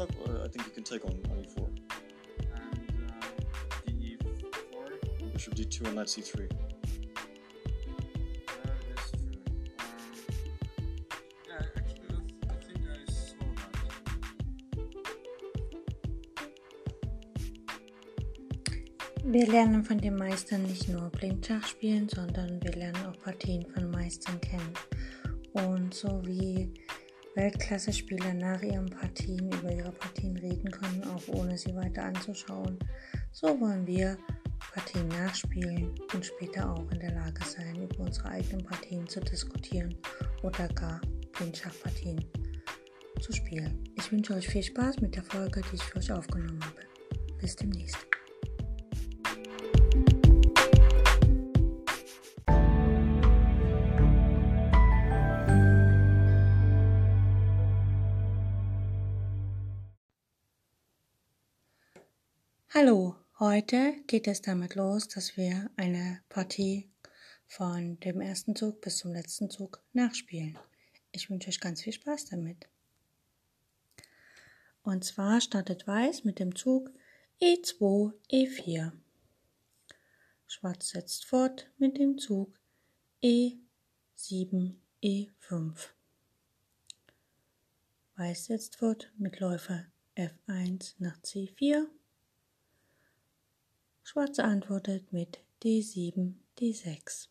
rook, or I think you can take on, on e4. And uh, DE4. Bishop d2 and knight c3. That is true. Um, yeah, actually, I think I saw that. Wir lernen von den Meistern nicht nur Blindschach spielen, sondern wir lernen auch Partien von Meistern kennen. Und so wie Weltklasse-Spieler nach ihren Partien über ihre Partien reden können, auch ohne sie weiter anzuschauen, so wollen wir Partien nachspielen und später auch in der Lage sein, über unsere eigenen Partien zu diskutieren oder gar Blindschachpartien zu spielen. Ich wünsche euch viel Spaß mit der Folge, die ich für euch aufgenommen habe. Bis demnächst. Hallo, heute geht es damit los, dass wir eine Partie von dem ersten Zug bis zum letzten Zug nachspielen. Ich wünsche euch ganz viel Spaß damit. Und zwar startet Weiß mit dem Zug E2, E4. Schwarz setzt fort mit dem Zug E7, E5. Weiß setzt fort mit Läufer F1 nach C4. Schwarz antwortet mit D7, D6.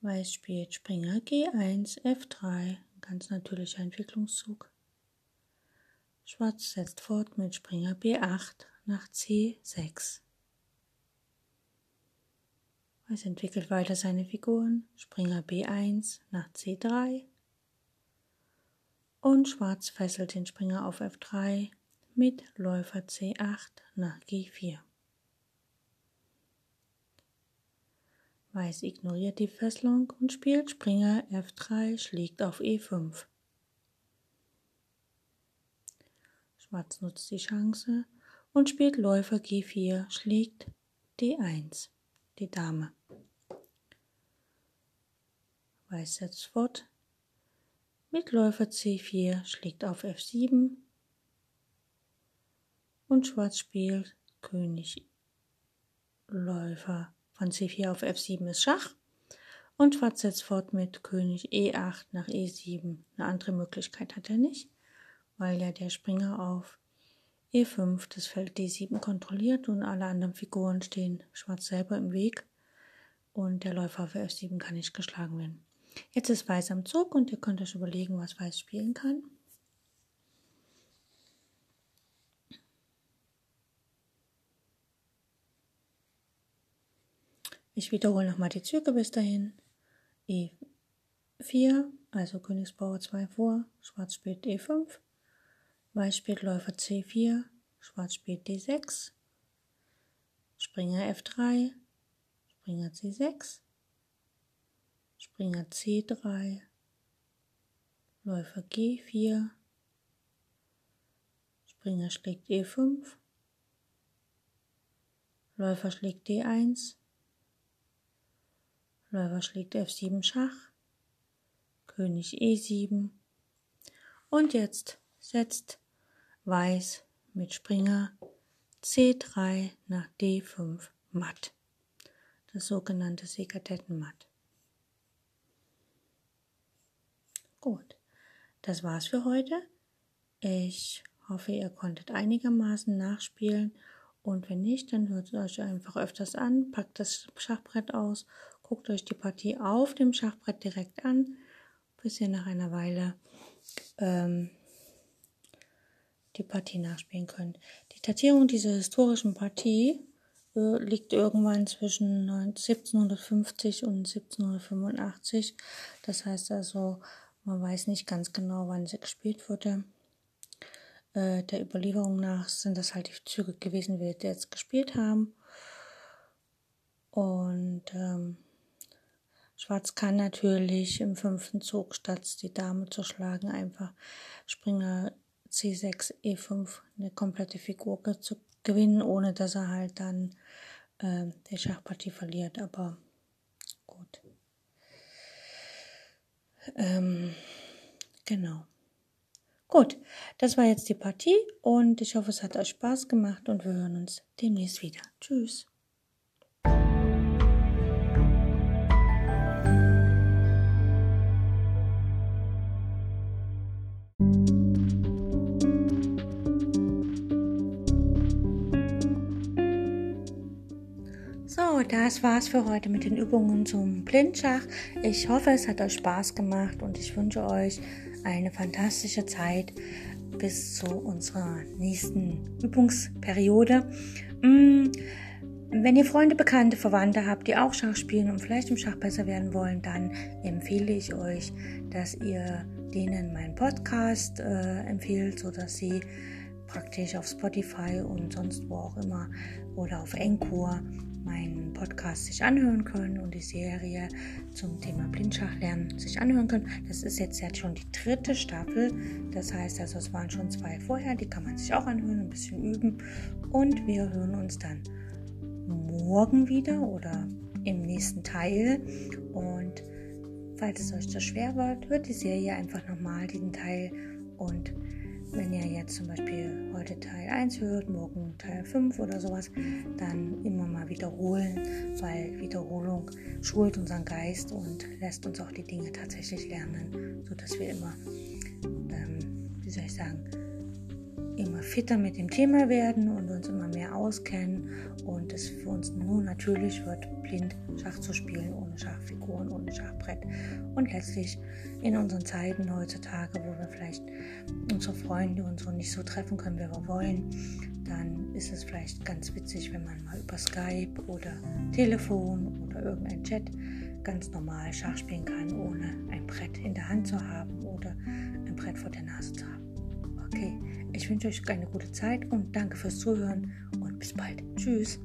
Weiß spielt Springer G1, F3, ganz natürlicher Entwicklungszug. Schwarz setzt fort mit Springer B8 nach C6. Weiß entwickelt weiter seine Figuren, Springer B1 nach C3 und Schwarz fesselt den Springer auf F3 mit Läufer C8 nach G4. Weiß ignoriert die Fesselung und spielt Springer F3 schlägt auf E5. Schwarz nutzt die Chance und spielt Läufer G4 schlägt D1, die Dame. Weiß setzt fort mit Läufer C4 schlägt auf F7 und Schwarz spielt König Läufer von C4 auf F7 ist Schach und Schwarz setzt fort mit König E8 nach E7. Eine andere Möglichkeit hat er nicht, weil ja der Springer auf E5 das Feld D7 kontrolliert und alle anderen Figuren stehen Schwarz selber im Weg und der Läufer auf F7 kann nicht geschlagen werden. Jetzt ist Weiß am Zug und ihr könnt euch überlegen, was Weiß spielen kann. Ich wiederhole nochmal die Züge bis dahin. E4, also Königsbauer 2 vor, Schwarz spielt E5, Weiß spielt Läufer C4, Schwarz spielt D6, Springer F3, Springer C6, Springer C3, Läufer G4, Springer schlägt E5, Läufer schlägt D1, Läufer schlägt F7 Schach, König E7 und jetzt setzt Weiß mit Springer C3 nach D5 matt, das sogenannte Sekadettenmatt. Gut, das war's für heute. Ich hoffe, ihr konntet einigermaßen nachspielen und wenn nicht, dann hört es euch einfach öfters an, packt das Schachbrett aus Guckt euch die Partie auf dem Schachbrett direkt an, bis ihr nach einer Weile ähm, die Partie nachspielen könnt. Die Datierung dieser historischen Partie äh, liegt irgendwann zwischen 1750 und 1785. Das heißt also, man weiß nicht ganz genau, wann sie gespielt wurde. Äh, der Überlieferung nach sind das halt die Züge gewesen, die wir jetzt gespielt haben. Und ähm, Schwarz kann natürlich im fünften Zug, statt die Dame zu schlagen, einfach Springer C6, E5 eine komplette Figur zu gewinnen, ohne dass er halt dann äh, die Schachpartie verliert. Aber gut. Ähm, genau. Gut, das war jetzt die Partie und ich hoffe, es hat euch Spaß gemacht und wir hören uns demnächst wieder. Tschüss. So, das war's für heute mit den Übungen zum Blindschach. Ich hoffe, es hat euch Spaß gemacht und ich wünsche euch eine fantastische Zeit bis zu unserer nächsten Übungsperiode. Mm, wenn ihr Freunde, Bekannte, Verwandte habt, die auch Schach spielen und vielleicht im Schach besser werden wollen, dann empfehle ich euch, dass ihr denen meinen Podcast äh, empfehlt, sodass sie praktisch auf Spotify und sonst wo auch immer oder auf Encore meinen Podcast sich anhören können und die Serie zum Thema Blindschachlernen sich anhören können. Das ist jetzt, jetzt schon die dritte Staffel. Das heißt also, es waren schon zwei vorher, die kann man sich auch anhören, ein bisschen üben. Und wir hören uns dann morgen wieder oder im nächsten Teil. Und falls es euch zu schwer wird, hört die Serie einfach nochmal diesen Teil und wenn ihr jetzt zum Beispiel heute Teil 1 hört, morgen Teil 5 oder sowas, dann immer mal wiederholen, weil Wiederholung schult unseren Geist und lässt uns auch die Dinge tatsächlich lernen, sodass wir immer, ähm, wie soll ich sagen, immer fitter mit dem Thema werden und uns immer mehr auskennen und es für uns nur natürlich wird, blind Schach zu spielen, ohne Schachfiguren, ohne Schachbrett. Und letztlich in unseren Zeiten heutzutage, wo wir vielleicht unsere Freunde und so nicht so treffen können, wie wir wollen, dann ist es vielleicht ganz witzig, wenn man mal über Skype oder Telefon oder irgendein Chat ganz normal Schach spielen kann, ohne ein Brett in der Hand zu haben oder ein Brett vor der Nase zu haben. Okay, ich wünsche euch eine gute Zeit und danke fürs Zuhören und bis bald. Tschüss.